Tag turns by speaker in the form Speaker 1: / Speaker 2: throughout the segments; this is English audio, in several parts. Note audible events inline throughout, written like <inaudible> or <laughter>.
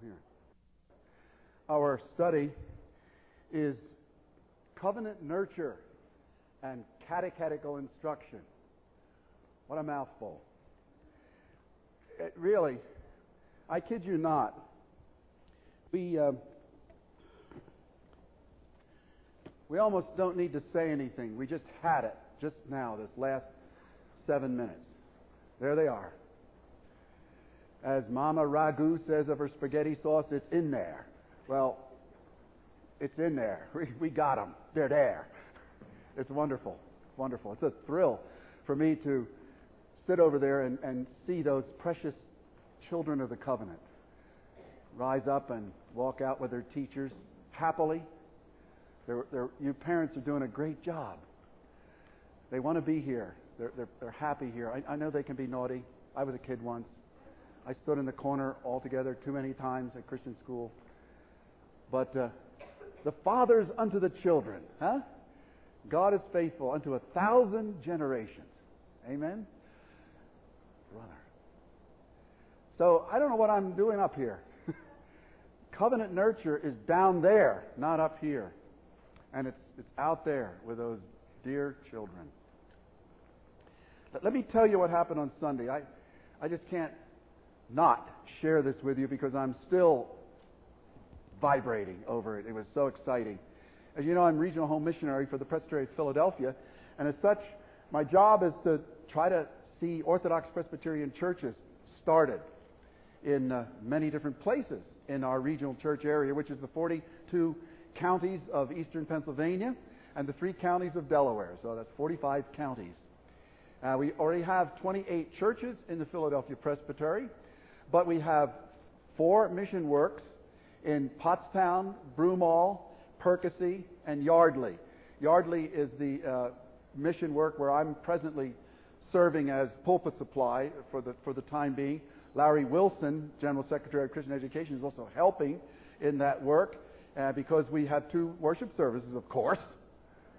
Speaker 1: coherent. Our study is covenant nurture and catechetical instruction. What a mouthful. It really, I kid you not. We, uh, we almost don't need to say anything. We just had it just now, this last seven minutes. There they are. As Mama Ragu says of her spaghetti sauce, it's in there. Well, it's in there. <laughs> We, we got them. They're there. It's wonderful. Wonderful. It's a thrill for me to sit over there and, and see those precious children of the covenant rise up and walk out with their teachers happily. They're, they're, parents are doing a great job. They want to be here. They're, they're, they're happy here. I, I know they can be naughty. I was a kid once. I stood in the corner altogether too many times at Christian school. But uh, the fathers unto the children, huh? God is faithful unto a thousand generations. Amen? Brother. So I don't know what I'm doing up here. <laughs> Covenant nurture is down there, not up here. And it's, it's out there with those dear children. Let me tell you what happened on Sunday. I, I just can't not share this with you because I'm still vibrating over it. It was so exciting. As you know, I'm regional home missionary for the Presbytery of Philadelphia, and as such, my job is to try to see Orthodox Presbyterian churches started in uh, many different places in our regional church area, which is the 42 counties of eastern Pennsylvania and the three counties of Delaware. So that's 45 counties. Uh, we already have 28 churches in the Philadelphia Presbytery, but we have four mission works in Pottstown, Broomall, Percy, and Yardley. Yardley is the uh, mission work where I'm presently serving as pulpit supply for the, for the time being. Larry Wilson, General Secretary of Christian Education, is also helping in that work uh, because we have two worship services, of course,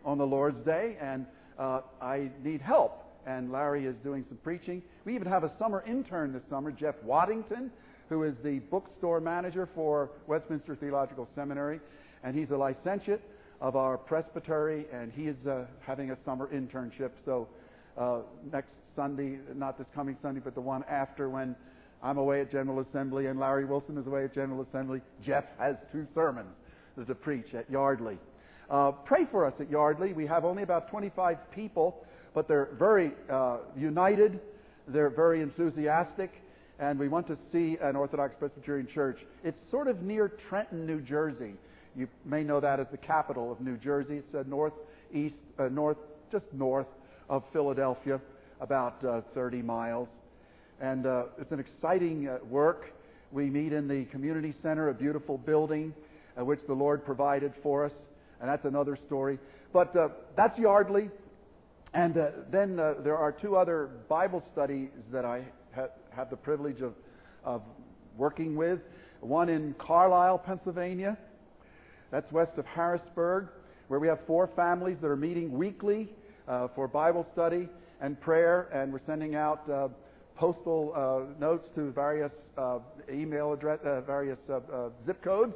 Speaker 1: on the Lord's Day, and uh, I need help. And Larry is doing some preaching. We even have a summer intern this summer, Jeff Waddington, who is the bookstore manager for Westminster Theological Seminary, and he's a licentiate of our presbytery, and he is uh, having a summer internship. So uh, next Sunday, not this coming Sunday, but the one after, when I'm away at General Assembly and Larry Wilson is away at General Assembly, Jeff has two sermons to preach at Yardley. Uh, pray for us at Yardley. We have only about 25 people, but they're very uh, united. They're very enthusiastic and we want to see an Orthodox Presbyterian church. It's sort of near Trenton, New Jersey. You may know that as the capital of New Jersey. It's uh, northeast, uh, north, just north of Philadelphia, about uh, 30 miles. And uh, it's an exciting uh, work. We meet in the community center, a beautiful building, uh, which the Lord provided for us. And that's another story. But that's Yardley. And then there are two other Bible studies that I ha- have the privilege of, of working with. One in Carlisle, Pennsylvania. That's west of Harrisburg, where we have four families that are meeting weekly uh, for Bible study and prayer, and we're sending out uh, postal uh, notes to various uh, email address, uh, various uh, zip codes,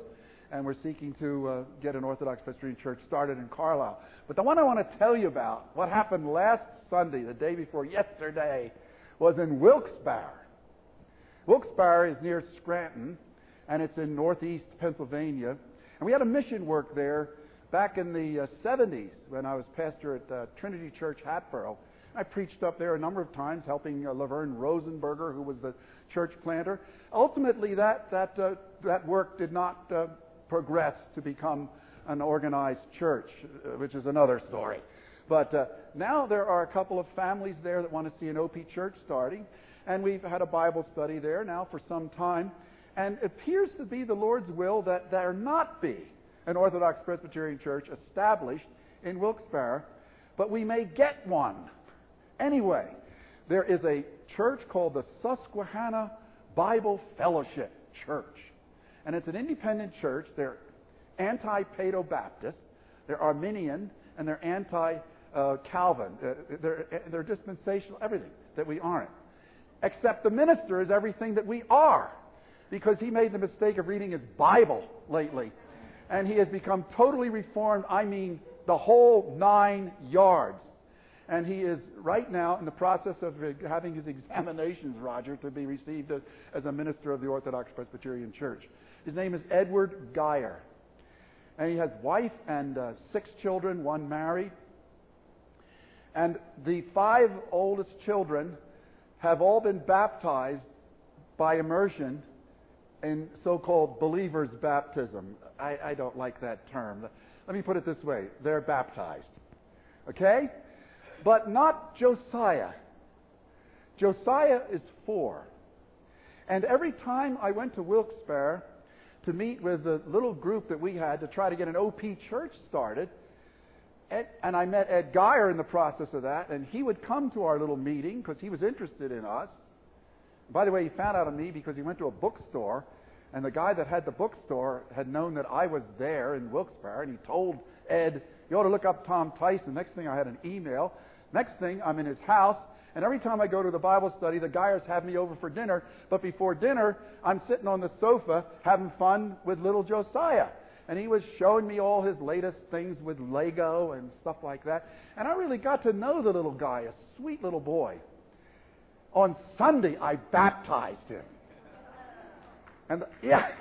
Speaker 1: and we're seeking to get an Orthodox Presbyterian church started in Carlisle. But the one I want to tell you about, what happened last Sunday, the day before yesterday, was in Wilkes-Barre. Wilkes-Barre is near Scranton, and it's in northeast Pennsylvania. And we had a mission work there back in the uh, 70s when I was pastor at uh, Trinity Church, Hatboro. I preached up there a number of times, helping uh, Laverne Rosenberger, who was the church planter. Ultimately, that that uh, that work did not uh, progress to become an organized church, uh, which is another story. But uh, now there are a couple of families there that want to see an OP church starting, and we've had a Bible study there now for some time. And it appears to be the Lord's will that there not be an Orthodox Presbyterian church established in Wilkes-Barre, but we may get one. Anyway, there is a church called the Susquehanna Bible Fellowship Church. And it's an independent church. They're anti Paedo Baptist, they're Arminian, and they're anti uh, Calvin. Uh, they're, they're dispensational, everything that we aren't. Except the minister is everything that we are. because he made the mistake of reading his Bible lately. And he has become totally reformed. I mean, the whole nine yards. And he is right now in the process of having his examinations, Roger, to be received as a minister of the Orthodox Presbyterian Church. His name is Edward Geyer. And he has wife and uh, six children, one married. And the five oldest children have all been baptized by immersion in so called believer's baptism. I, I, don't like that term. Let me put it this way they're baptized. Okay? But not Josiah. Josiah is four. And every time I went to Wilkes-Barre to meet with the little group that we had to try to get an OP church started, Ed, and I met Ed Geyer in the process of that, and he would come to our little meeting because he was interested in us. By the way, he found out of me because he went to a bookstore, and the guy that had the bookstore had known that I was there in Wilkes-Barre, and he told Ed, "You ought to look up Tom Tyson." Next thing, I had an email. Next thing, I'm in his house, and every time I go to the Bible study, the guys have me over for dinner. But before dinner, I'm sitting on the sofa having fun with little Josiah and he was showing me all his latest things with Lego and stuff like that. And I really got to know the little guy, a sweet little boy. On Sunday, I baptized him. And yeah,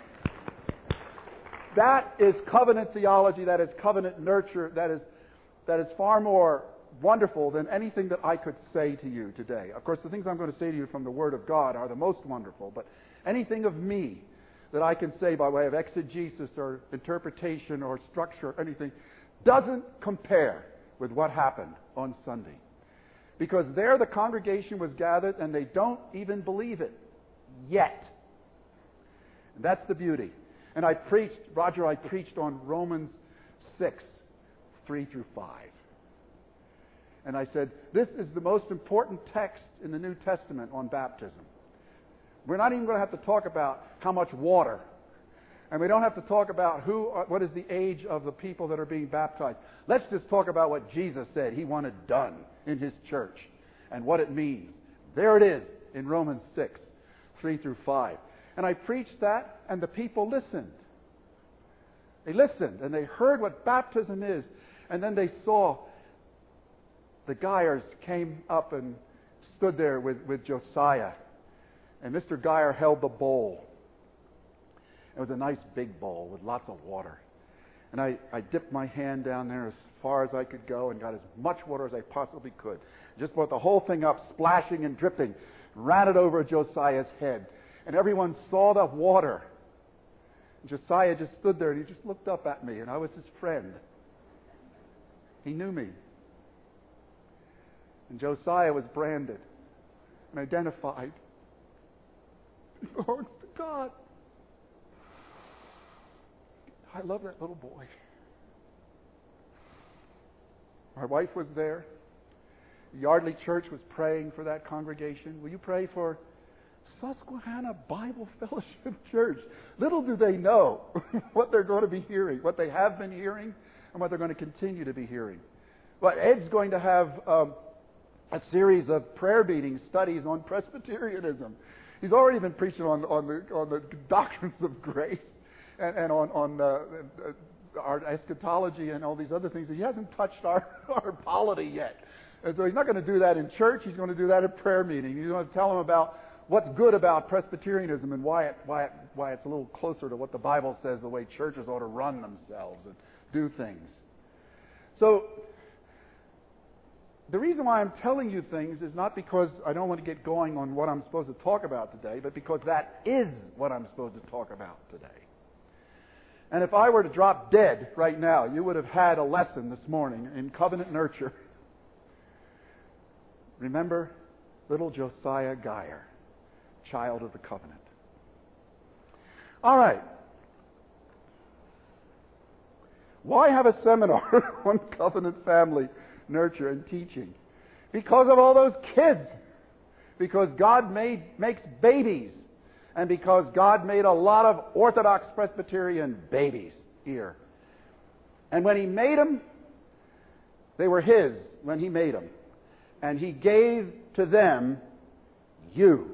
Speaker 1: that is covenant theology, that is covenant nurture, that is, that is far more wonderful than anything that I could say to you today. Of course, the things I'm going to say to you from the Word of God are the most wonderful, but anything of me that I can say by way of exegesis or interpretation or structure or anything doesn't compare with what happened on Sunday. Because there the congregation was gathered and they don't even believe it yet. And that's the beauty. And I preached, Roger, I preached on Romans 6, 3 through 5. And I said, this is the most important text in the New Testament on baptism. We're not even going to have to talk about how much water. And we don't have to talk about who, what is the age of the people that are being baptized. Let's just talk about what Jesus said he wanted done in his church and what it means. There it is in Romans 6, 3 through 5. And I preached that, and the people listened. They listened, and they heard what baptism is. And then they saw the Geyers came up and stood there with, with Josiah and Mr. Geyer held the bowl. It was a nice big bowl with lots of water. And I, I dipped my hand down there as far as I could go and got as much water as I possibly could. Just brought the whole thing up, splashing and dripping, ran it over Josiah's head. And everyone saw the water. And Josiah just stood there and he just looked up at me, and I was his friend. He knew me. And Josiah was branded and identified belongs to God. I love that little boy. My wife was there. Yardley Church was praying for that congregation. Will you pray for Susquehanna Bible <laughs> Fellowship Church? Little do they know <laughs> what they're going to be hearing, what they have been hearing, and what they're going to continue to be hearing. Well, Ed's going to have um, a series of prayer meeting studies on Presbyterianism. He's already been preaching on, on, the, on the doctrines of grace and, and on, on uh, uh, our eschatology and all these other things. He hasn't touched our, <laughs> our polity yet. And so he's not going to do that in church. He's going to do that at prayer meeting. He's going to tell them about what's good about Presbyterianism and why, it, why, it, why it's a little closer to what the Bible says, the way churches ought to run themselves and do things. So the reason why I'm telling you things is not because I don't want to get going on what I'm supposed to talk about today, but because that is what I'm supposed to talk about today. And if I were to drop dead right now, you would have had a lesson this morning in covenant nurture. Remember little Josiah Geyer, child of the covenant. All right. Why have a seminar <laughs> on covenant family? Nurture, and teaching. Because of all those kids. Because God made, makes babies. And because God made a lot of Orthodox Presbyterian babies here. And when He made them, they were His when He made them. And He gave to them you.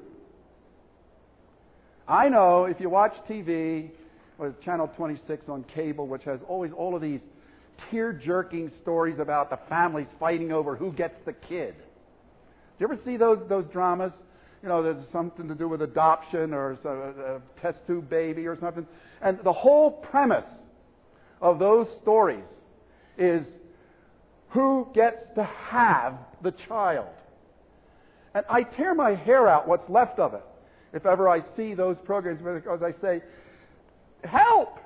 Speaker 1: I know if you watch TV, was Channel 26 on cable, which has always all of these tear-jerking stories about the families fighting over who gets the kid. Do you ever see those those dramas? You know, there's something to do with adoption or a, a uh, uh, test tube baby or something. And the whole premise of those stories is who gets to have the child. And I tear my hair out what's left of it if ever I see those programs because I say, help!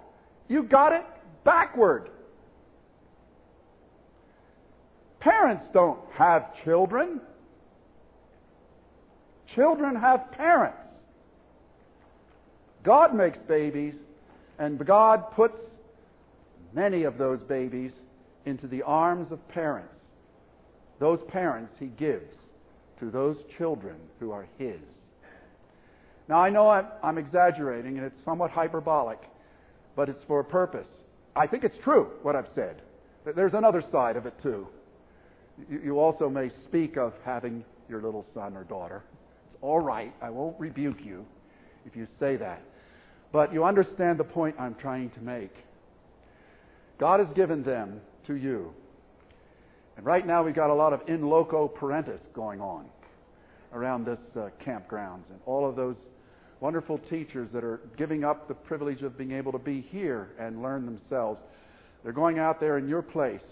Speaker 1: You got it backward. Parents don't have children. Children have parents. God makes babies, and God puts many of those babies into the arms of parents. Those parents He gives to those children who are His. Now, I know I'm, I'm, exaggerating and it's somewhat hyperbolic, but it's for a purpose. I think it's true, what I've said. There's another side of it, too. You, also may speak of having your little son or daughter. It's all right. I won't rebuke you if you say that. But you understand the point I'm trying to make. God has given them to you. And right now we've got a lot of in loco parentis going on around this uh, campgrounds and all of those wonderful teachers that are giving up the privilege of being able to be here and learn themselves. They're going out there in your place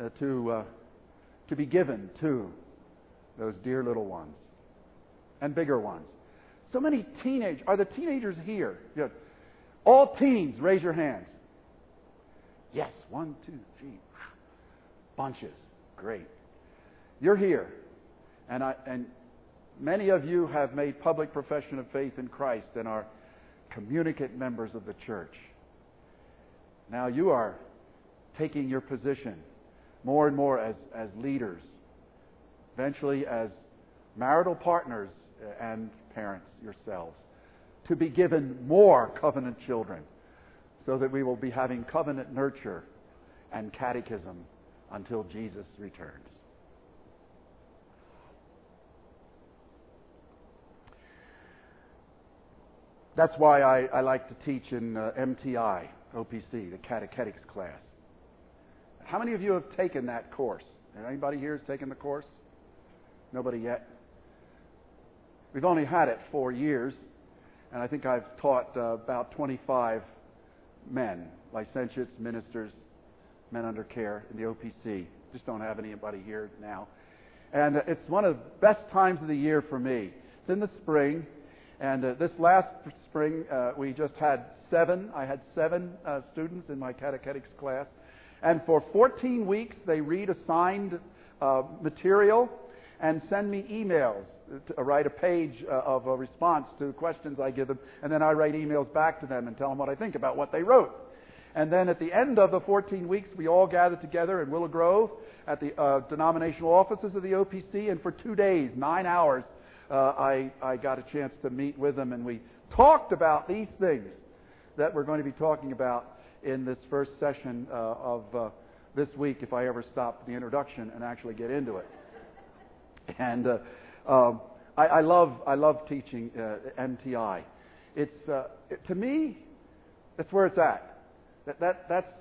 Speaker 1: uh, to, uh, to be given to those dear little ones and bigger ones. So many teenage are the teenagers here? Yeah. All teens, raise your hands. Yes, one, two, three, bunches. Great. You're here, and I and Many of you have made public profession of faith in Christ and are communicant members of the church. Now you are taking your position more and more as, as leaders, eventually as marital partners and parents yourselves, to be given more covenant children so that we will be having covenant nurture and catechism until Jesus returns. That's why I, I like to teach in uh, MTI, OPC, the catechetics class. How many of you have taken that course? Anybody here has taken the course? Nobody yet? We've only had it four years, and I think I've taught uh, about 25 men, licentiates, ministers, men under care in the OPC. Just don't have anybody here now. And uh, it's one of the best times of the year for me. It's in the spring. And uh, this last spring, uh, we just had seven. I had seven uh, students in my catechetics class. And for 14 weeks, they read assigned uh, material and send me emails, to, uh, write a page uh, of a response to questions I give them. And then I write emails back to them and tell them what I think about what they wrote. And then at the end of the 14 weeks, we all gathered together in Willow Grove at the uh, denominational offices of the OPC, and for two days, nine hours, uh, I, I got a chance to meet with them, and we talked about these things that we're going to be talking about in this first session uh, of uh, this week, if I ever stop the introduction and actually get into it. <laughs> And uh, um, I, I love I love teaching uh, MTI. It's uh, it, to me, that's where it's at. That, that that's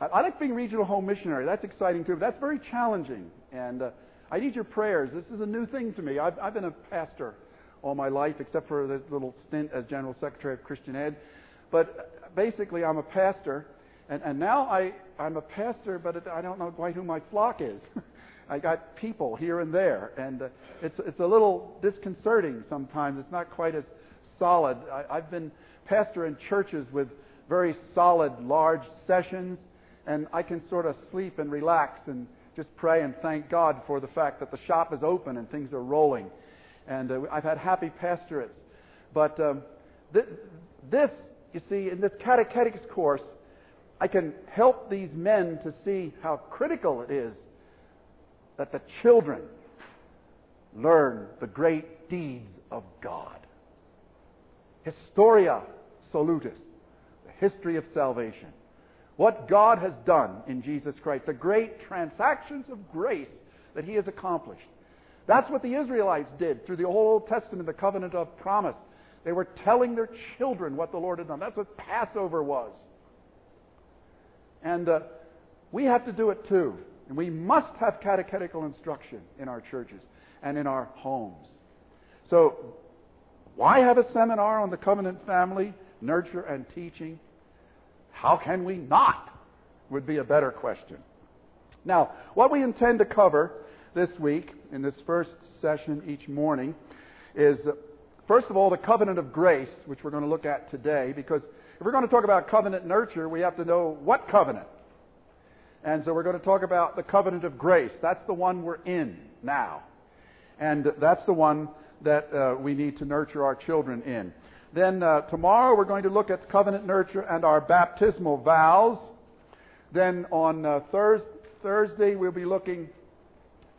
Speaker 1: I, I like being regional home missionary. That's exciting too. But that's very challenging. And uh, I need your prayers. This is a new thing to me. I've, I've been a pastor all my life, except for this little stint as General Secretary of Christian Ed. But basically, I'm a pastor. And, and now I, I'm a pastor, but I don't know quite who my flock is. <laughs> I got people here and there. And uh, it's, it's a little disconcerting sometimes. It's not quite as solid. I, I've been pastor in churches with very solid, large sessions, and I can sort of sleep and relax and just pray and thank God for the fact that the shop is open and things are rolling. And uh, I've had happy pastorates. But um, th- this, you see, in this catechetics course, I can help these men to see how critical it is that the children learn the great deeds of God. Historia Salutis, the history of salvation what God has done in Jesus Christ, the great transactions of grace that He has accomplished. That's what the Israelites did through the Old Testament, the covenant of promise. They were telling their children what the Lord had done. That's what Passover was. And uh, we have to do it too. And we must have catechetical instruction in our churches and in our homes. So, why have a seminar on the covenant family, nurture and teaching? How can we not? Would be a better question. Now, what we intend to cover this week in this first session each morning is, first of all, the covenant of grace, which we're going to look at today, because if we're going to talk about covenant nurture, we have to know what covenant. And so we're going to talk about the covenant of grace. That's the one we're in now. And that's the one that uh, we need to nurture our children in. Then uh, tomorrow we're going to look at covenant nurture and our baptismal vows. Then on uh, Thurs- Thursday we'll be looking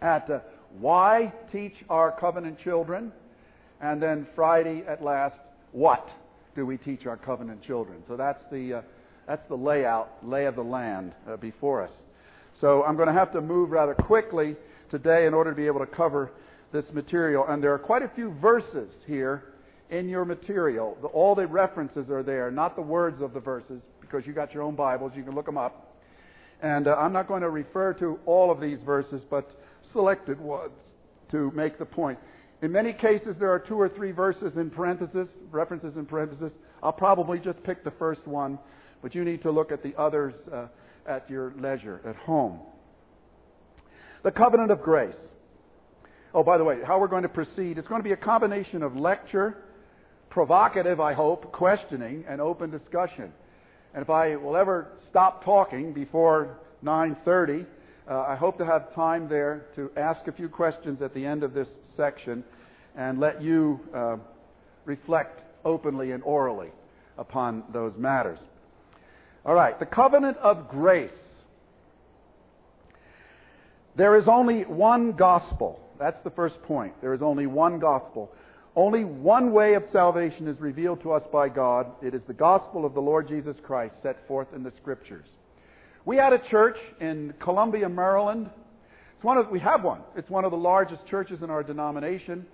Speaker 1: at uh, why teach our covenant children. And then Friday at last, what do we teach our covenant children? So that's the, uh, that's the layout, lay of the land uh, before us. So I'm going to have to move rather quickly today in order to be able to cover this material. And there are quite a few verses here in your material. The, all the references are there, not the words of the verses, because you got your own Bibles. You can look them up. And uh, I'm not going to refer to all of these verses, but selected ones to make the point. In many cases, there are two or three verses in parentheses, references in parentheses. I'll probably just pick the first one, but you need to look at the others uh, at your leisure at home. The covenant of grace. Oh, by the way, how we're going to proceed, it's going to be a combination of lecture, provocative, I hope, questioning, and open discussion. And if I will ever stop talking before 9:30, uh, I hope to have time there to ask a few questions at the end of this section and let you uh, reflect openly and orally upon those matters. All right, the covenant of grace. There is only one gospel. That's the first point. There is only one gospel. Only one way of salvation is revealed to us by God. It is the gospel of the Lord Jesus Christ set forth in the Scriptures. We had a church in Columbia, Maryland. It's one of, we have one. It's one of the largest churches in our denomination.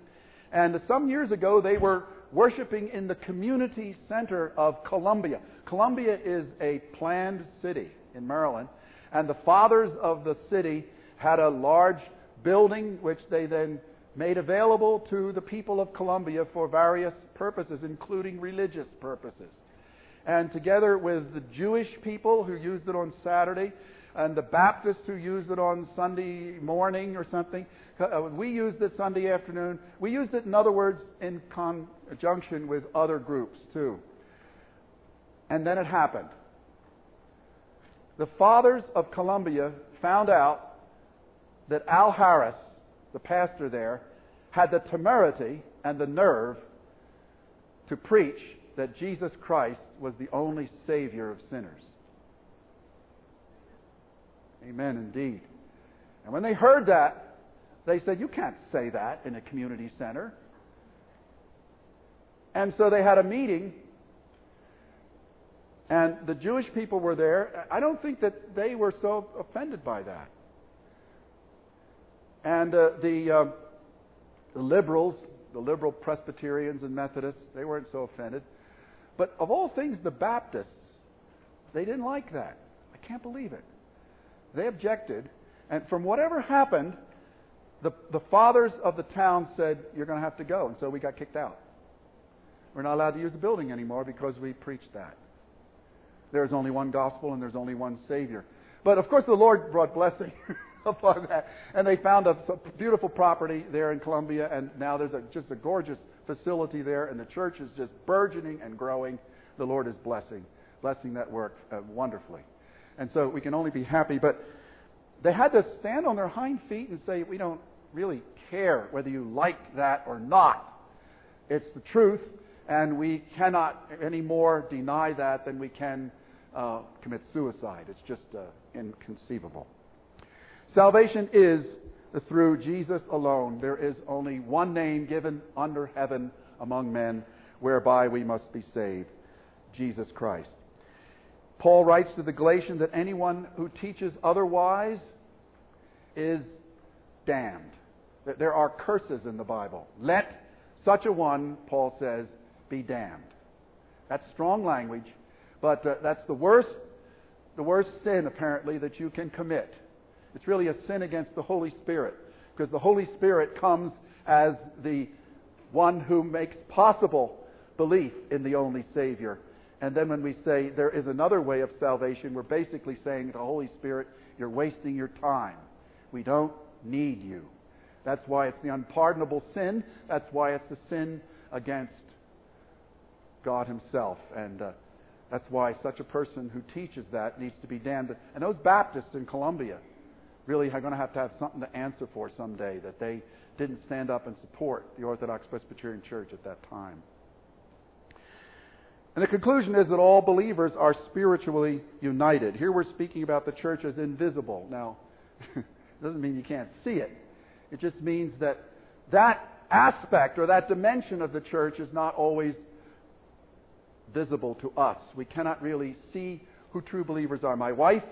Speaker 1: And some years ago, they were worshiping in the community center of Columbia. Columbia is a planned city in Maryland. And the fathers of the city had a large building which they then made available to the people of Columbia for various purposes, including religious purposes. And together with the Jewish people who used it on Saturday, and the Baptists who used it on Sunday morning or something, uh, we used it Sunday afternoon. We used it, in other words, in conjunction with other groups too. And then it happened. The fathers of Columbia found out that Al Harris, the pastor there, had the temerity and the nerve to preach that Jesus Christ was the only Savior of sinners. Amen, indeed. And when they heard that, they said, You can't say that in a community center. And so they had a meeting, and the Jewish people were there. I don't think that they were so offended by that. And uh, the, uh, the liberals, the liberal Presbyterians and Methodists, they weren't so offended. But of all things, the Baptists, they didn't like that. I can't believe it. They objected. And from whatever happened, the, the fathers of the town said, You're going to have to go. And so we got kicked out. We're not allowed to use the building anymore because we preached that. There's only one gospel and there's only one Savior. But of course, the Lord brought blessing. <laughs> upon that. And they found a beautiful property there in Columbia, and now there's a, just a gorgeous facility there, and the church is just burgeoning and growing. The Lord is blessing, blessing that work uh, wonderfully. And so we can only be happy. But they had to stand on their hind feet and say, We don't really care whether you like that or not. It's the truth, and we cannot any more deny that than we can uh, commit suicide. It's just uh, inconceivable. Salvation is through Jesus alone. There is only one name given under heaven among men whereby we must be saved Jesus Christ. Paul writes to the Galatians that anyone who teaches otherwise is damned. There are curses in the Bible. Let such a one, Paul says, be damned. That's strong language, but uh, that's the worst, the worst sin apparently that you can commit. It's really a sin against the Holy Spirit because the Holy Spirit comes as the one who makes possible belief in the only Savior. And then when we say there is another way of salvation, we're basically saying to the Holy Spirit, you're wasting your time. We don't need you. That's why it's the unpardonable sin. That's why it's the sin against God Himself. And uh, that's why such a person who teaches that needs to be damned. And those Baptists in Columbia really are going to have to have something to answer for someday that they didn't stand up and support the Orthodox Presbyterian Church at that time. And the conclusion is that all believers are spiritually united. Here we're speaking about the church as invisible. Now, <laughs> it doesn't mean you can't see it. It just means that that aspect or that dimension of the church is not always visible to us. We cannot really see who true believers are. My wife,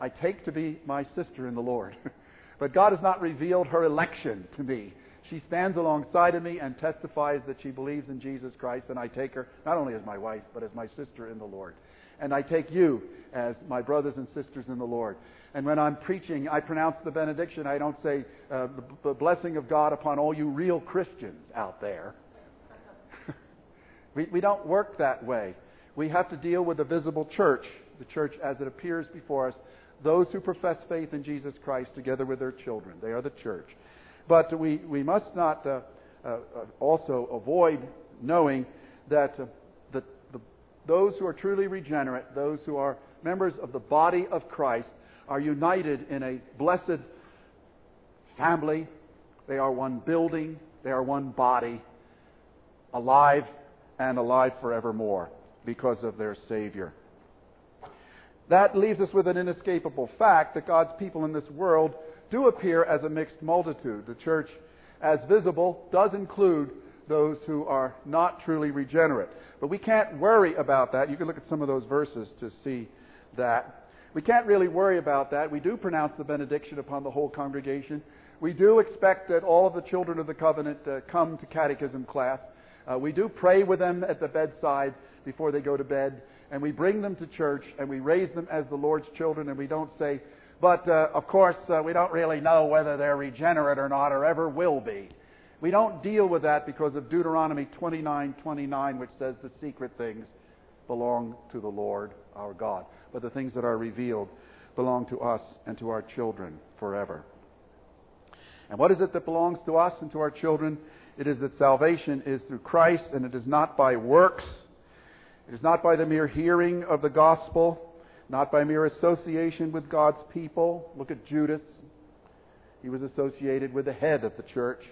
Speaker 1: I take to be my sister in the Lord. <laughs> but God has not revealed her election to me. She stands alongside of me and testifies that she believes in Jesus Christ, and I take her not only as my wife, but as my sister in the Lord. And I take you as my brothers and sisters in the Lord. And when I'm preaching, I pronounce the benediction. I don't say, uh, the, the blessing of God upon all you real Christians out there. <laughs> we, we don't work that way. We have to deal with the visible church, the church as it appears before us, those who profess faith in Jesus Christ together with their children. They are the church. But we, we must not uh, uh, also avoid knowing that uh, the, the, those who are truly regenerate, those who are members of the body of Christ, are united in a blessed family. They are one building, they are one body, alive and alive forevermore because of their Savior. That leaves us with an inescapable fact that God's people in this world do appear as a mixed multitude. The church, as visible, does include those who are not truly regenerate. But we can't worry about that. You can look at some of those verses to see that. We can't really worry about that. We do pronounce the benediction upon the whole congregation. We do expect that all of the children of the covenant uh, come to catechism class. Uh, we do pray with them at the bedside before they go to bed. And we bring them to church and we raise them as the Lord's children and we don't say, but uh, of course, uh, we don't really know whether they're regenerate or not, or ever will be. We don't deal with that because of Deuteronomy 29:29, which says the secret things belong to the Lord our God, but the things that are revealed belong to us and to our children forever. And what is it that belongs to us and to our children? It is that salvation is through Christ, and it is not by works. It is not by the mere hearing of the gospel not by mere association with God's people. Look at Judas. He was associated with the head of the church.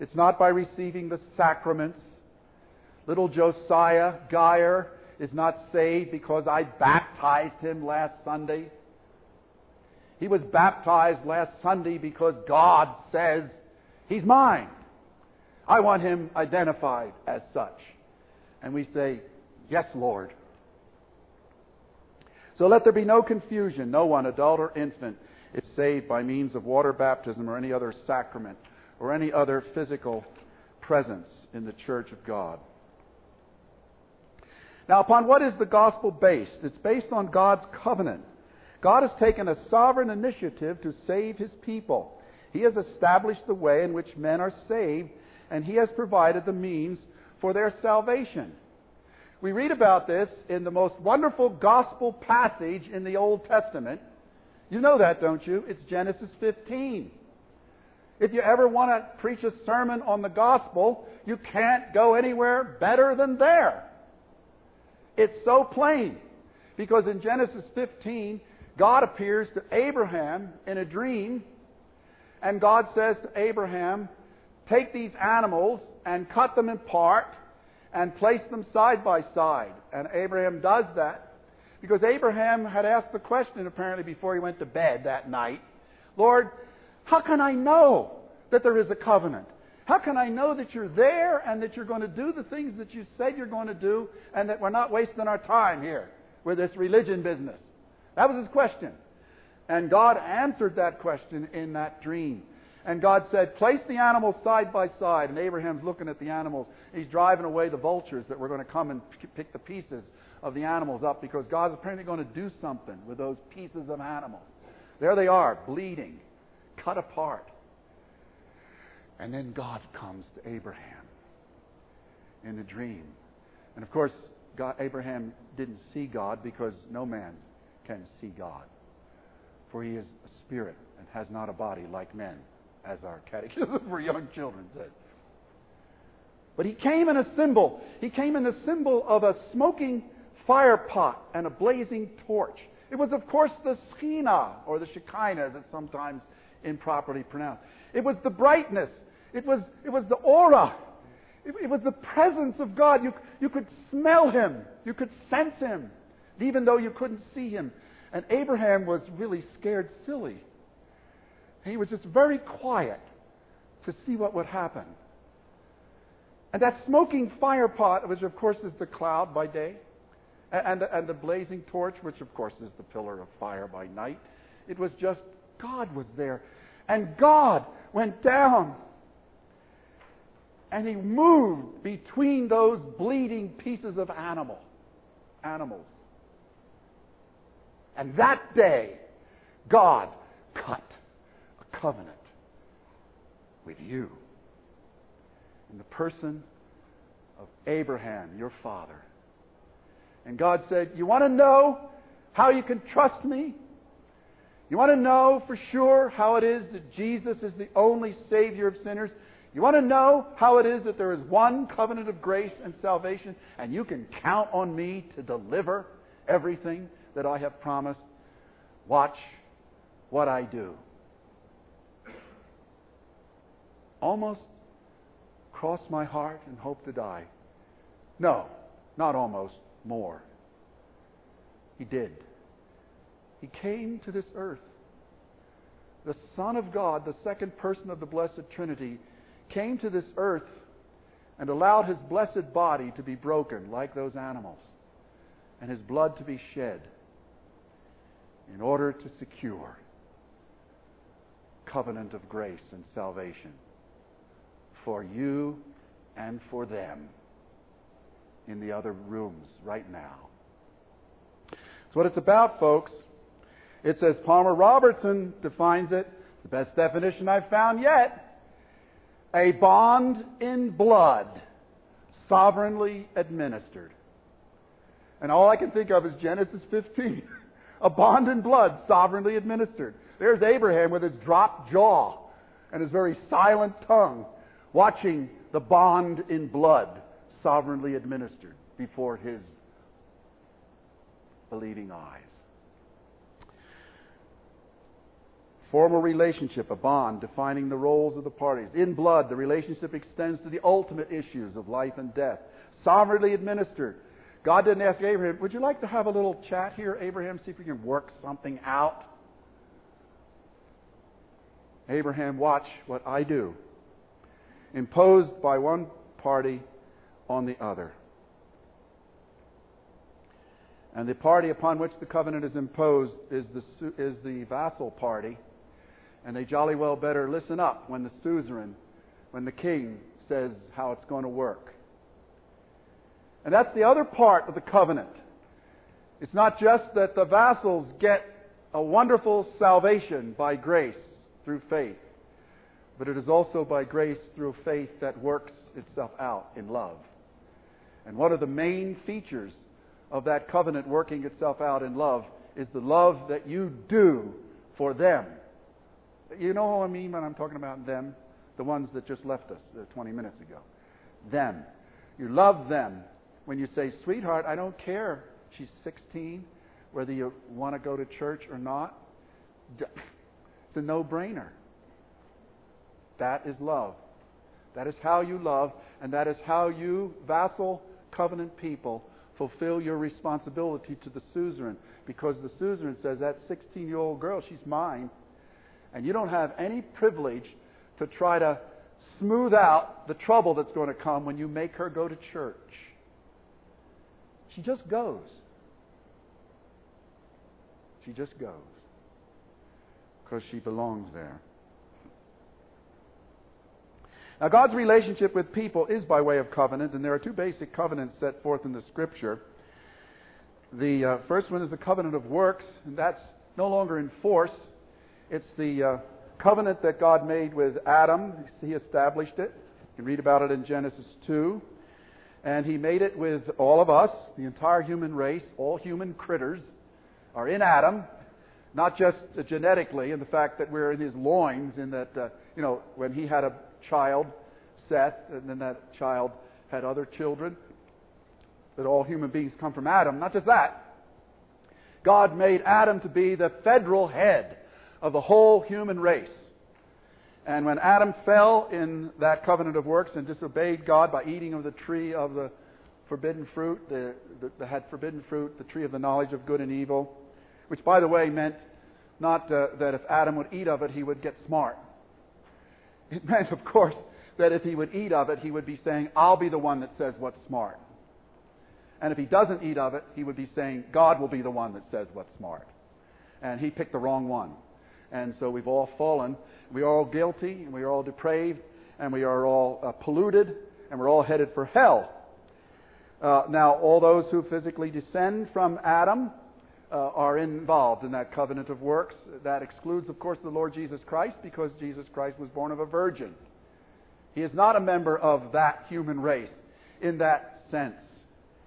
Speaker 1: It's not by receiving the sacraments. Little Josiah Geyer is not saved because I baptized him last Sunday. He was baptized last Sunday because God says he's mine. I want him identified as such. And we say, Yes, Lord. So let there be no confusion. No one, adult or infant, is saved by means of water baptism or any other sacrament or any other physical presence in the church of God. Now, upon what is the gospel based? It's based on God's covenant. God has taken a sovereign initiative to save his people. He has established the way in which men are saved, and he has provided the means for their salvation. We read about this in the most wonderful gospel passage in the Old Testament. You know that, don't you? It's Genesis 15. If you ever want to preach a sermon on the gospel, you can't go anywhere better than there. It's so plain. Because in Genesis 15, God appears to Abraham in a dream, and God says to Abraham, Take these animals and cut them in part and place them side by side. And Abraham does that because Abraham had asked the question apparently before he went to bed that night Lord, how can I know that there is a covenant? How can I know that you're there and that you're going to do the things that you said you're going to do and that we're not wasting our time here with this religion business? That was his question. And God answered that question in that dream. And God said, Place the animals side by side. And Abraham's looking at the animals. He's driving away the vultures that were going to come and pick the pieces of the animals up because God's apparently going to do something with those pieces of animals. There they are, bleeding, cut apart. And then God comes to Abraham in a dream. And of course, God, Abraham didn't see God because no man can see God. For he is a spirit and has not a body like men as our catechism <laughs> for young children says. But he came in a symbol. He came in the symbol of a smoking fire pot and a blazing torch. It was, of course, the Shekhinah, or the Shekinah, as it's sometimes improperly pronounced. It was the brightness. It was, it was the aura. It, it was the presence of God. You, you could smell him. You could sense him, even though you couldn't see him. And Abraham was really scared silly. He was just very quiet to see what would happen. And that smoking fire pot, which of course is the cloud by day, and, and the blazing torch, which of course is the pillar of fire by night, it was just God was there. And God went down and he moved between those bleeding pieces of animal, animals. And that day, God cut covenant with you in the person of Abraham, your father. And God said, You want to know how you can trust me? You want to know for sure how it is that Jesus is the only Savior of sinners? You want to know how it is that there is one covenant of grace and salvation, and you can count on me to deliver everything that I have promised? Watch what I do. Almost crossed my heart and hoped to die. No, not almost, more. He did. He came to this earth. The Son of God, the second person of the Blessed Trinity, came to this earth and allowed his blessed body to be broken like those animals and his blood to be shed in order to secure covenant of grace and salvation for you and for them in the other rooms right now. That's what it's about, folks. It's as Palmer Robertson defines it, the best definition I've found yet a bond in blood, sovereignly administered. And all I can think of is Genesis 15. <laughs> a bond in blood, sovereignly administered. There's Abraham with his dropped jaw and his very silent tongue watching the bond in blood sovereignly administered before his believing eyes. Formal relationship, a bond defining the roles of the parties. In blood, the relationship extends to the ultimate issues of life and death. Sovereignly administered. God didn't ask Abraham, Would you like to have a little chat here, Abraham, see if we can work something out? Abraham, watch what I do imposed by one party on the other. And the party upon which the covenant is imposed is the, is the vassal party. And they jolly well better listen up when the suzerain, when the king says how it's going to work. And that's the other part of the covenant. It's not just that the vassals get a wonderful salvation by grace through faith but it is also by grace through faith that works itself out in love. And one of the main features of that covenant working itself out in love is the love that you do for them. You know what I mean when I'm talking about them? The ones that just left us uh, 20 minutes ago. Them. You love them when you say, sweetheart, I don't care. She's 16, whether you want to go to church or not. <laughs> It's a no brainer. That is love. That is how you love, and that is how you, vassal covenant people, fulfill your responsibility to the suzerain. Because the suzerain says, that 16 year old girl, she's mine. And you don't have any privilege to try to smooth out the trouble that's going to come when you make her go to church. She just goes. She just goes. Because she belongs there. Now, God's relationship with people is by way of covenant, and there are two basic covenants set forth in the Scripture. The uh, first one is the covenant of works, and that's no longer in force. It's the uh, covenant that God made with Adam. He established it. You can read about it in Genesis 2. And He made it with all of us, the entire human race, all human critters are in Adam, not just genetically, in the fact that we're in his loins, in that, uh, you know, when he had a child, Seth, and then that child had other children, that all human beings come from Adam. Not just that. God made Adam to be the federal head of the whole human race. And when Adam fell in that covenant of works and disobeyed God by eating of the tree of the forbidden fruit, the, the, the had forbidden fruit, the tree of the knowledge of good and evil, which, by the way, meant not uh, that if Adam would eat of it, he would get smart. It meant, of course, that if he would eat of it, he would be saying, I'll be the one that says what's smart. And if he doesn't eat of it, he would be saying, God will be the one that says what's smart. And he picked the wrong one. And so we've all fallen. We are all guilty, and we are all depraved, and we are all uh, polluted, and we're all headed for hell. Uh, now, all those who physically descend from Adam uh, are involved in that covenant of works. That excludes, of course, the Lord Jesus Christ because Jesus Christ was born of a virgin. He is not a member of that human race in that sense.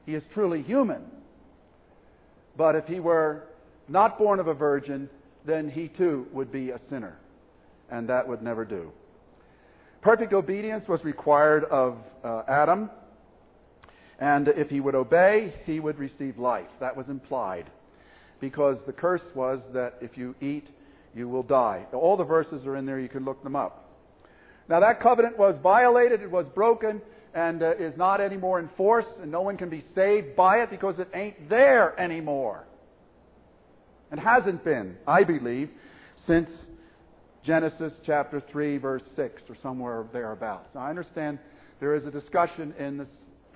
Speaker 1: He is truly human. But if he were not born of a virgin, then he too would be a sinner. And that would never do. Perfect obedience was required of uh, Adam. And if he would obey, he would receive life. That was implied because the curse was that if you eat, you will die. All the verses are in there, you can look them up. Now, that covenant was violated, it was broken, and uh, is not anymore in force, and no one can be saved by it because it ain't there anymore. It hasn't been, I believe, since Genesis chapter 3, verse 6, or somewhere thereabouts. Now, I understand there is a discussion in the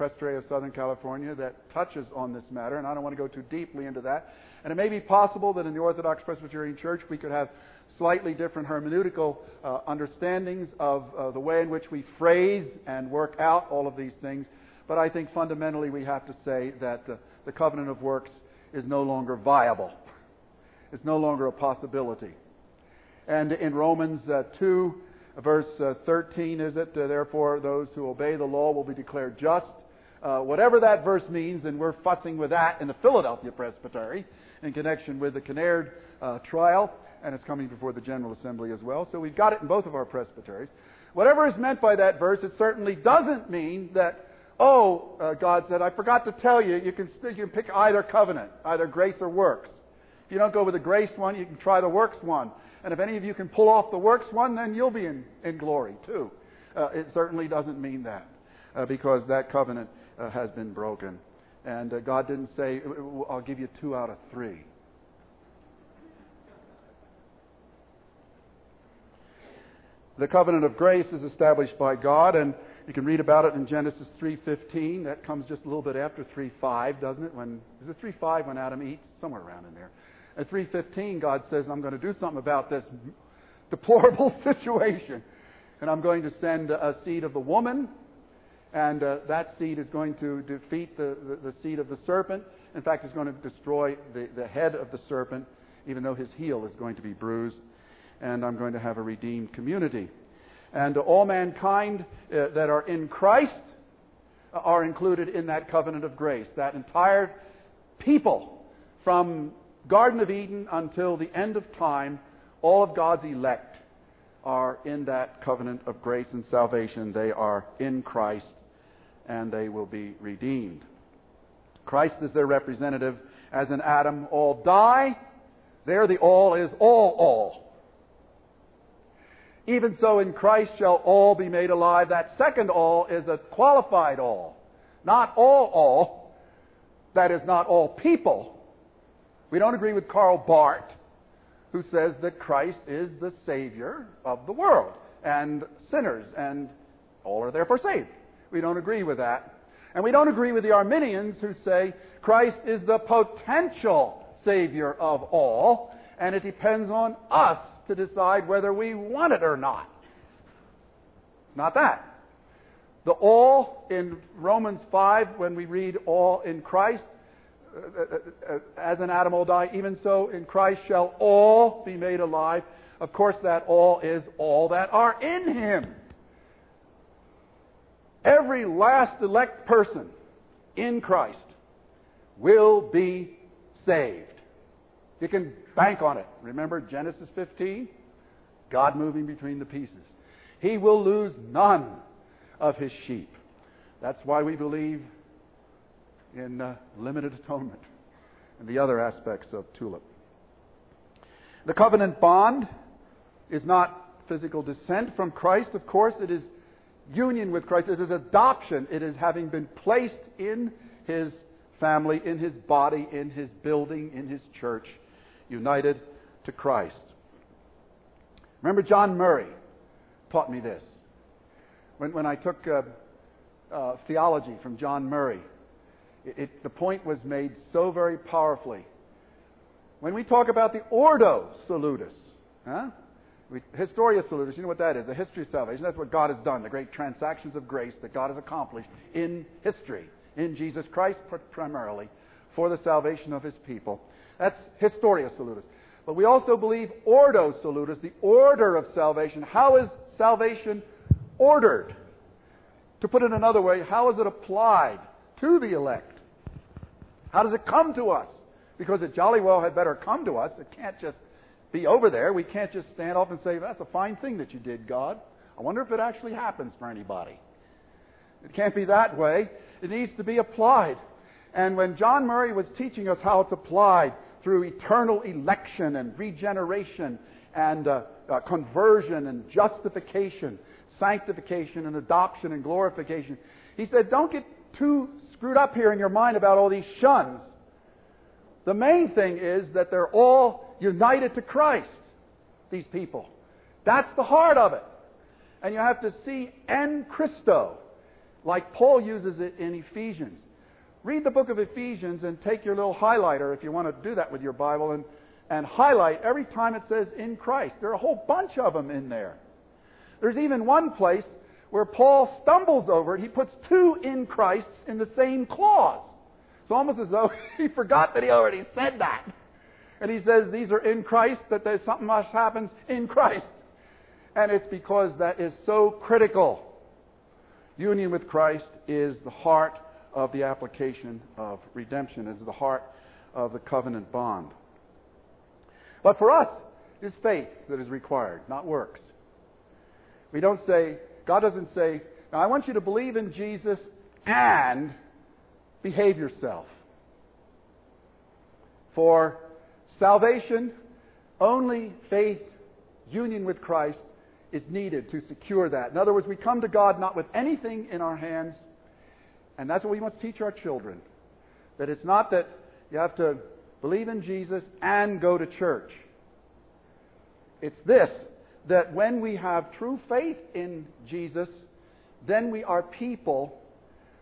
Speaker 1: Presbytery of Southern California that touches on this matter, and I don't want to go too deeply into that. And it may be possible that in the Orthodox Presbyterian Church we could have slightly different hermeneutical uh, understandings of uh, the way in which we phrase and work out all of these things. But I think fundamentally we have to say that the covenant of works is no longer viable. It's no longer a possibility. And in Romans uh, 2, verse uh, 13, is it? Therefore, those who obey the law will be declared just. Whatever that verse means, and we're fussing with that in the Philadelphia Presbytery in connection with the Kinnaird uh, trial, and it's coming before the General Assembly as well. So we've got it in both of our presbyteries. Whatever is meant by that verse, it certainly doesn't mean that, oh, uh, God said, I forgot to tell you, you can, you can pick either covenant, either grace or works. If you don't go with the grace one, you can try the works one. And if any of you can pull off the works one, then you'll be in, in glory too. Uh, it certainly doesn't mean that, uh, because that covenant uh, has been broken. And uh, God didn't say, I'll give you two out of three. The covenant of grace is established by God, and you can read about it in Genesis 3:15. That comes just a little bit after 3:5, doesn't it? When is it 3:5 when Adam eats? Somewhere around in there. At 3:15, God says, "I'm going to do something about this deplorable <laughs> situation, and I'm going to send a seed of the woman and uh, that seed is going to defeat the, the, the, seed of the serpent. In fact, it's going to destroy the, the head of the serpent, even though his heel is going to be bruised. And I'm going to have a redeemed community. And all mankind uh, that are in Christ are included in that covenant of grace. That entire people, from Garden of Eden until the end of time, all of God's elect are in that covenant of grace and salvation. They are in Christ and they will be redeemed. Christ is their representative. As in Adam, all die. There, the all is all, all. Even so, in Christ shall all be made alive. That second all is a qualified all. Not all, all. That is not all people. We don't agree with Karl Barth, who says that Christ is the Savior of the world, and sinners, and all are therefore saved. We don't agree with that. And we don't agree with the Arminians who say Christ is the potential Savior of all, and it depends on us to decide whether we want it or not. Not that. The all in Romans 5, when we read all in Christ, uh, uh, uh, as an Adam will die, even so in Christ shall all be made alive. Of course, that all is all that are in him. Every last elect person in Christ will be saved. You can bank on it. Remember Genesis 15? God moving between the pieces. He will lose none of his sheep. That's why we believe in uh, limited atonement and the other aspects of TULIP. The covenant bond is not physical descent from Christ, of course. It is union with Christ. It is adoption. It is having been placed in his family, in his body, in his building, in his church, united to Christ. Remember, John Murray taught me this. When, when I took uh, uh, theology from John Murray, it, it, the point was made so very powerfully. When we talk about the Ordo Salutis, huh? We, Historia Salutis, you know what that is? The history of salvation. That's what God has done, the great transactions of grace that God has accomplished in history, in Jesus Christ primarily, for the salvation of his people. That's Historia Salutis. But we also believe Ordo Salutis, the order of salvation. How is salvation ordered? To put it another way, how is it applied to the elect? How does it come to us? Because it jolly well had better come to us. It can't just be over there. We can't just stand off and say, That's a fine thing that you did, God. I wonder if it actually happens for anybody. It can't be that way. It needs to be applied. And when John Murray was teaching us how it's applied through eternal election and regeneration and uh, uh, conversion and justification, sanctification and adoption and glorification, he said, Don't get too screwed up here in your mind about all these shuns. The main thing is that they're all united to Christ, these people. That's the heart of it. And you have to see en Christo, like Paul uses it in Ephesians. Read the book of Ephesians and take your little highlighter if you want to do that with your Bible and, and highlight every time it says in Christ. There are a whole bunch of them in there. There's even one place where Paul stumbles over it. He puts two in Christ in the same clause. It's almost as though <laughs> he forgot that he already said that. And he says these are in Christ, that there's something else happens in Christ. And it's because that is so critical. Union with Christ is the heart of the application of redemption, is the heart of the covenant bond. But for us, it's faith that is required, not works. We don't say, God doesn't say, now I want you to believe in Jesus and behave yourself. For salvation, only faith, union with Christ is needed to secure that. In other words, we come to God not with anything in our hands, and that's what we must teach our children. That it's not that you have to believe in Jesus and go to church. It's this that when we have true faith in Jesus, then we are people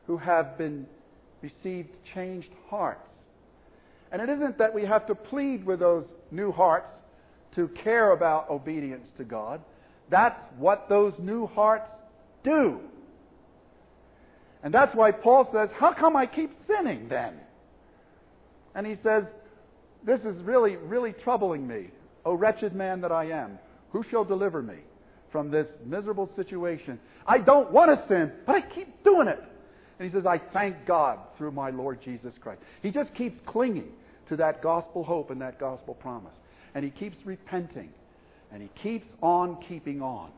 Speaker 1: who have been received changed hearts. And it isn't that we have to plead with those new hearts to care about obedience to God. That's what those new hearts do. And that's why Paul says, How come I keep sinning then? And he says, This is really, really troubling me. O wretched man that I am. Who shall deliver me from this miserable situation? I don't want to sin, but I keep doing it. And he says, I thank God through my Lord Jesus Christ. He just keeps clinging to that gospel hope and that gospel promise. And he keeps repenting. And he keeps on keeping on.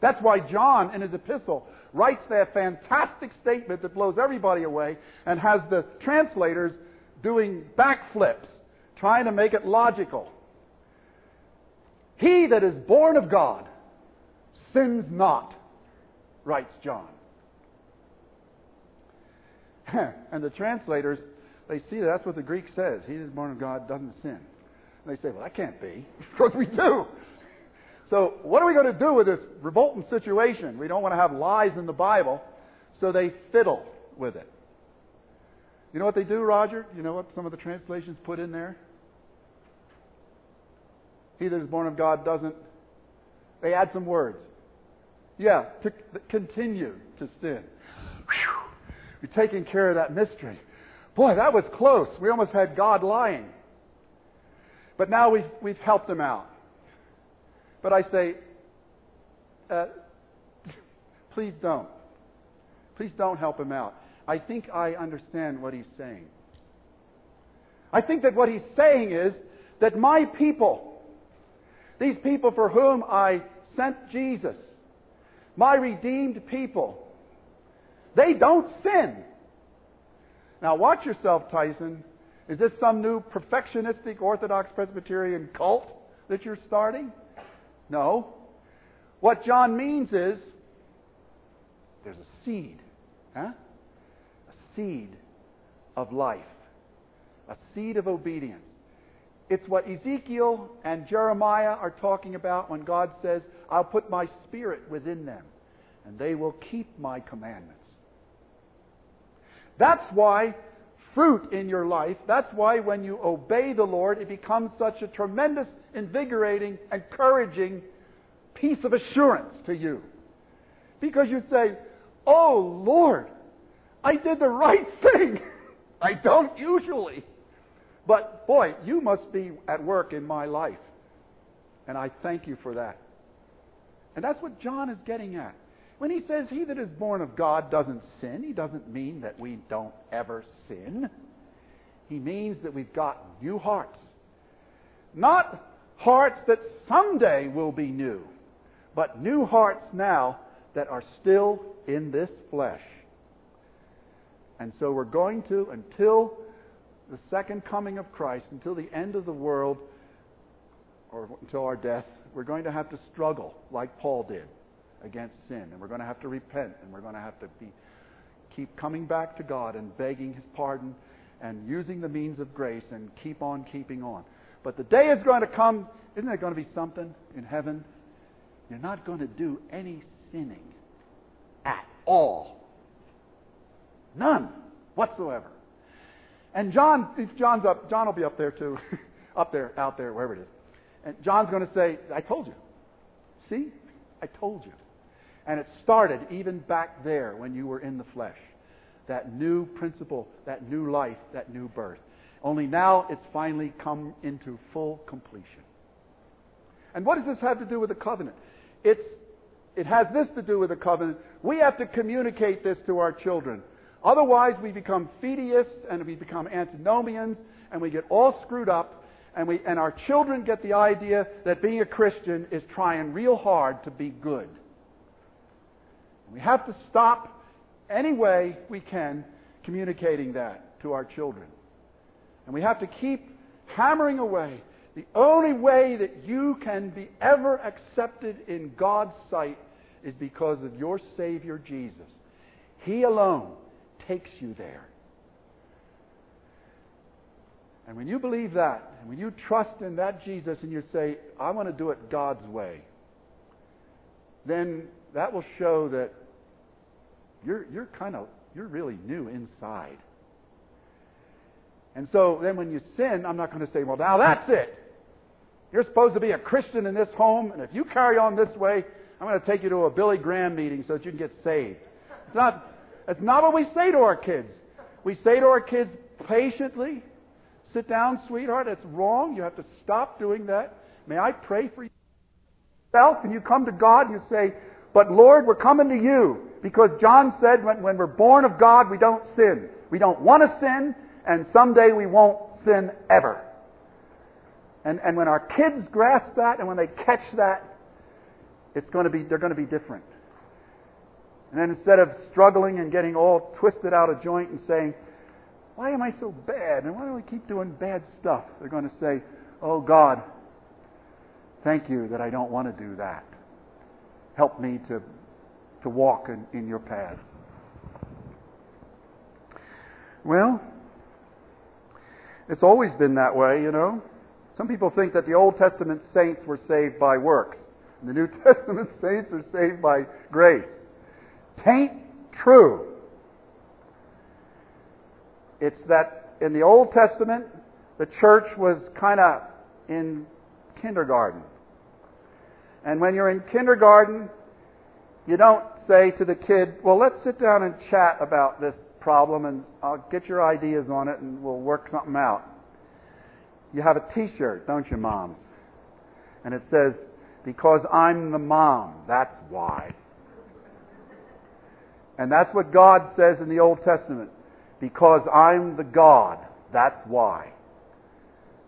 Speaker 1: That's why John, in his epistle, writes that fantastic statement that blows everybody away and has the translators doing backflips, trying to make it logical. He that is born of God sins not, writes John. <coughs> and the translators, they see that that's what the Greek says. He is born of God doesn't sin. And they say, well, that can't be. <laughs> Of course we do. So, what are we going to do with this revolting situation? We don't want to have lies in the Bible, so they fiddle with it. You know what they do, Roger? You know what some of the translations put in there? He that is born of God doesn't They add some words. Yeah, to continue to sin. Whew. We're taking care of that mystery. Boy, that was close. We almost had God lying. But now we've, we've helped him out. But I say, uh, <laughs> please don't. Please don't help him out. I think I understand what he's saying. I think that what he's saying is that my people, these people for whom I sent Jesus, my redeemed people, they don't sin. Now, watch yourself, Tyson. Is this some new perfectionistic Orthodox Presbyterian cult that you're starting? No. What John means is there's a seed, huh? A seed of life, a seed of obedience. It's what Ezekiel and Jeremiah are talking about when God says, I'll put my spirit within them, and they will keep my commandments. That's why fruit in your life, that's why when you obey the Lord, it becomes such a tremendous, invigorating, encouraging piece of assurance to you. Because you say, Oh Lord, I did the right thing. <laughs> I don't usually. But boy, you must be at work in my life. And I thank you for that. And that's what John is getting at. When he says, He that is born of God doesn't sin, he doesn't mean that we don't ever sin. He means that we've got new hearts. Not hearts that someday will be new, but new hearts now that are still in this flesh. And so we're going to, until the second coming of Christ, until the end of the world, or until our death, we're going to have to struggle like Paul did against sin. And we're going to have to repent. And we're going to have to be, keep coming back to God and begging His pardon and using the means of grace and keep on keeping on. But the day is going to come, isn't there going to be something in heaven? You're not going to do any sinning at all. None whatsoever. And John, if John's up, John will be up there too, <laughs> up there, out there, wherever it is. And John's going to say, I told you. See? I told you. And it started even back there when you were in the flesh. That new principle, that new life, that new birth. Only now it's finally come into full completion. And what does this have to do with the covenant? It's, it has this to do with the covenant. We have to communicate this to our children. Otherwise, we become fideists and we become antinomians and we get all screwed up and, we, and our children get the idea that being a Christian is trying real hard to be good. We have to stop any way we can communicating that to our children. And we have to keep hammering away. The only way that you can be ever accepted in God's sight is because of your Savior Jesus. He alone takes you there. And when you believe that, and when you trust in that Jesus and you say, I want to do it God's way, then that will show that you're, you're kind of, you're really new inside. And so then when you sin, I'm not going to say, well, now that's it. You're supposed to be a Christian in this home, and if you carry on this way, I'm going to take you to a Billy Graham meeting so that you can get saved. It's not, that's not what we say to our kids. We say to our kids patiently, sit down, sweetheart, it's wrong. You have to stop doing that. May I pray for you? And you come to God and you say, But Lord, we're coming to you. Because John said when, when we're born of God, we don't sin. We don't want to sin, and someday we won't sin ever. And, and when our kids grasp that and when they catch that, it's going to be, they're going to be different. And then instead of struggling and getting all twisted out of joint and saying, Why am I so bad? And why do I keep doing bad stuff? They're going to say, Oh God, thank you that I don't want to do that. Help me to, to walk in, in your paths. Well, it's always been that way, you know. Some people think that the Old Testament saints were saved by works. And the New <laughs> Testament saints are saved by grace. Tain't true. It's that in the Old Testament, the church was kind of in kindergarten. And when you're in kindergarten, you don't say to the kid, well, let's sit down and chat about this problem and I'll get your ideas on it and we'll work something out. You have a t-shirt, don't you, moms? And it says, because I'm the mom, that's why. And that's what God says in the Old Testament. Because I'm the God, that's why.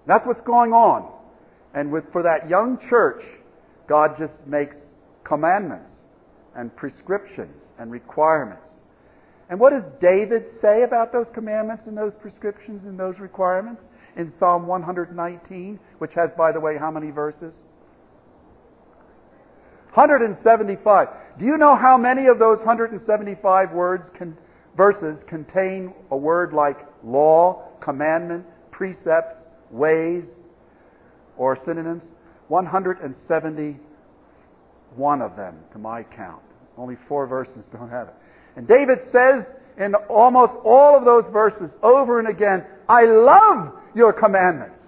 Speaker 1: That's what's going on. And with, for that young church, God just makes commandments and prescriptions and requirements. And what does David say about those commandments and those prescriptions and those requirements in Psalm 119, which has, by the way, how many verses? 175. Do you know how many of those 175 words can, verses contain a word like law, commandment, precepts, ways, or synonyms? 171 of them, to my count. Only four verses don't have it. And David says in almost all of those verses over and again, I love your commandments.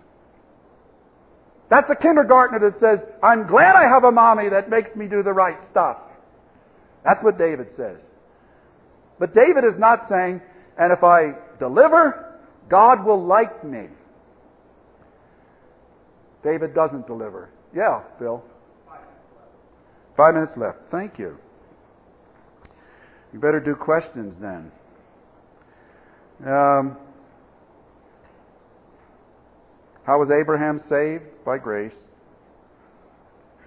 Speaker 1: That's a kindergartner that says, I'm glad I have a mommy that makes me do the right stuff. That's what David says. But David is not saying, and if I deliver, God will like me. David doesn't deliver. Yeah, Bill. Five minutes left. Thank you. You better do questions then. Um, how was Abraham saved? By grace.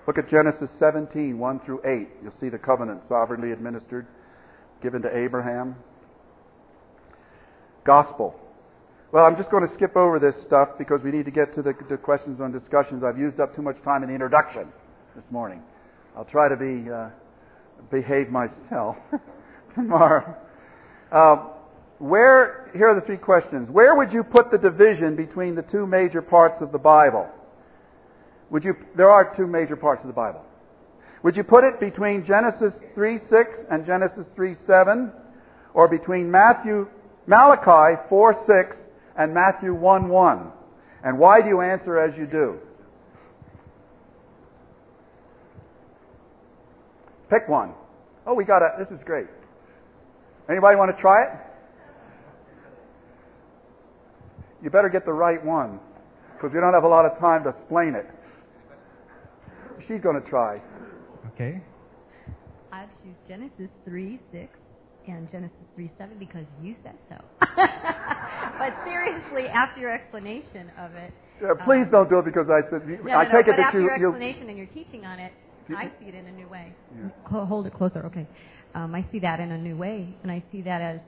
Speaker 1: Look at Genesis 17, 1 through 8. You'll see the covenant sovereignly administered, given to Abraham. Gospel. Well, I'm just going to skip over this stuff because we need to get to the, the questions and discussions. I've used up too much time in the introduction this morning. I'll try to be uh, behave myself <laughs> tomorrow. Uh, where, here are the three questions. Where would you put the division between the two major parts of the Bible? Would you, there are two major parts of the Bible. Would you put it between Genesis 3:6 and Genesis 3:7 Or between Matthew, Malachi 4 6 and Matthew 1 1? And why do you answer as you do? Pick one. Oh, we got it. This is great. Anybody want to try it? You better get the right one because we don't have a lot of time to explain it. She's going to try.
Speaker 2: Okay.
Speaker 3: I'd choose Genesis 3 6 and Genesis 3 7 because you said so. <laughs> but seriously, after your explanation of it.
Speaker 1: Yeah, please um, don't do it because I said.
Speaker 3: No,
Speaker 1: I
Speaker 3: no,
Speaker 1: take
Speaker 3: no,
Speaker 1: it that
Speaker 3: after
Speaker 1: you.
Speaker 3: your explanation and your teaching on it, I see it in a new way. Yeah. Hold it closer, okay. Um, I see that in a new way, and I see that as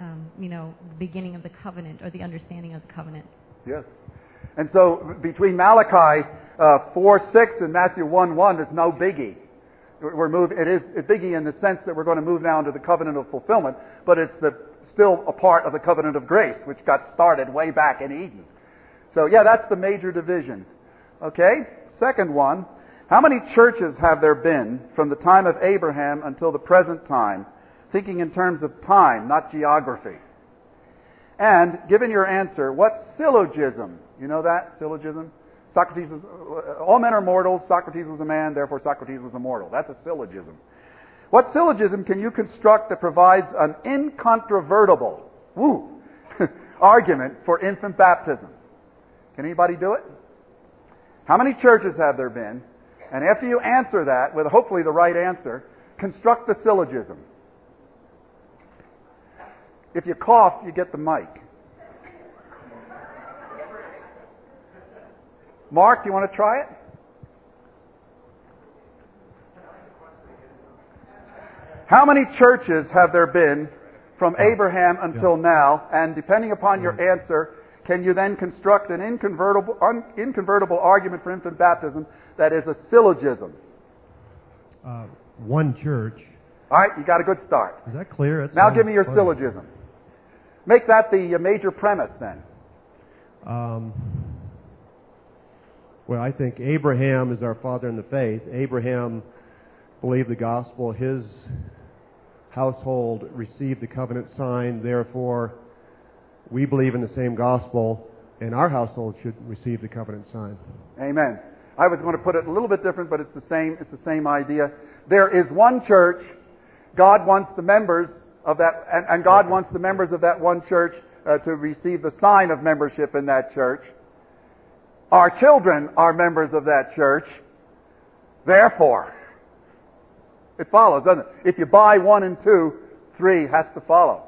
Speaker 3: um, you know, the beginning of the covenant or the understanding of the covenant.
Speaker 1: Yes. And so between Malachi uh, 4 6 and Matthew 1 1, there's no biggie. We're moving, it is a biggie in the sense that we're going to move now into the covenant of fulfillment, but it's the, still a part of the covenant of grace, which got started way back in Eden. So, yeah, that's the major division. Okay? Second one, how many churches have there been from the time of Abraham until the present time? thinking in terms of time, not geography. And given your answer, what syllogism? You know that syllogism? Socrates was, uh, all men are mortals, Socrates was a man, therefore Socrates was immortal. That's a syllogism. What syllogism can you construct that provides an incontrovertible woo, <laughs> argument for infant baptism? Can anybody do it? How many churches have there been? And after you answer that with hopefully the right answer, construct the syllogism. If you cough, you get the mic. Mark, do you want to try it? How many churches have there been from Abraham until yeah. now? And depending upon your answer, can you then construct an inconvertible, un, inconvertible argument for infant baptism that is a syllogism?
Speaker 2: Uh, one church.
Speaker 1: All right, you got a good start.
Speaker 2: Is that clear?
Speaker 1: now give me your funny. syllogism. Make that the major premise then.
Speaker 2: Um, well, I think Abraham is our father in the faith. Abraham believed the gospel. His household received the covenant sign. Therefore, we believe in the same gospel, and our household should receive the covenant sign.
Speaker 1: Amen. I was going to put it a little bit different, but it's the same, it's the same idea. There is one church. God wants the members of that, and, and God wants the members of that one church uh, to receive the sign of membership in that church. Our children are members of that church. Therefore, it follows, doesn't it? If you buy one and two, three has to follow.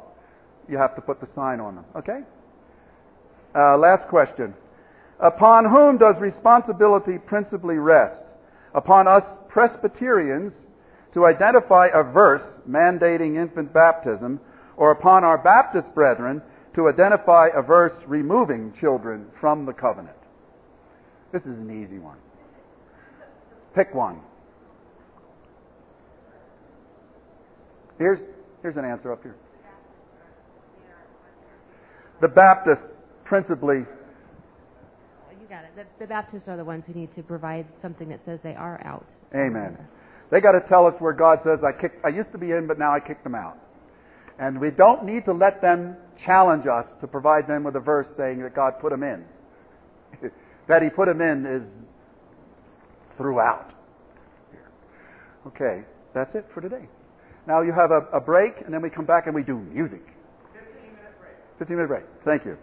Speaker 1: You have to put the sign on them. Okay? Uh, last question. Upon whom does responsibility principally rest? Upon us Presbyterians to identify a verse mandating infant baptism, or upon our Baptist brethren to identify a verse removing children from the covenant? This is an easy one. Pick one. Here's, here's an answer up here. The Baptists principally.
Speaker 4: You got it. The, the Baptists are the ones who need to provide something that says they are out.
Speaker 1: Amen. They got to tell us where God says, I, kicked, I used to be in, but now I kicked them out. And we don't need to let them challenge us to provide them with a verse saying that God put them in. <laughs> that He put them in is throughout. Okay, that's it for today. Now you have a, a break, and then we come back and we do music. 15 minute break. 15 minute break. Thank you.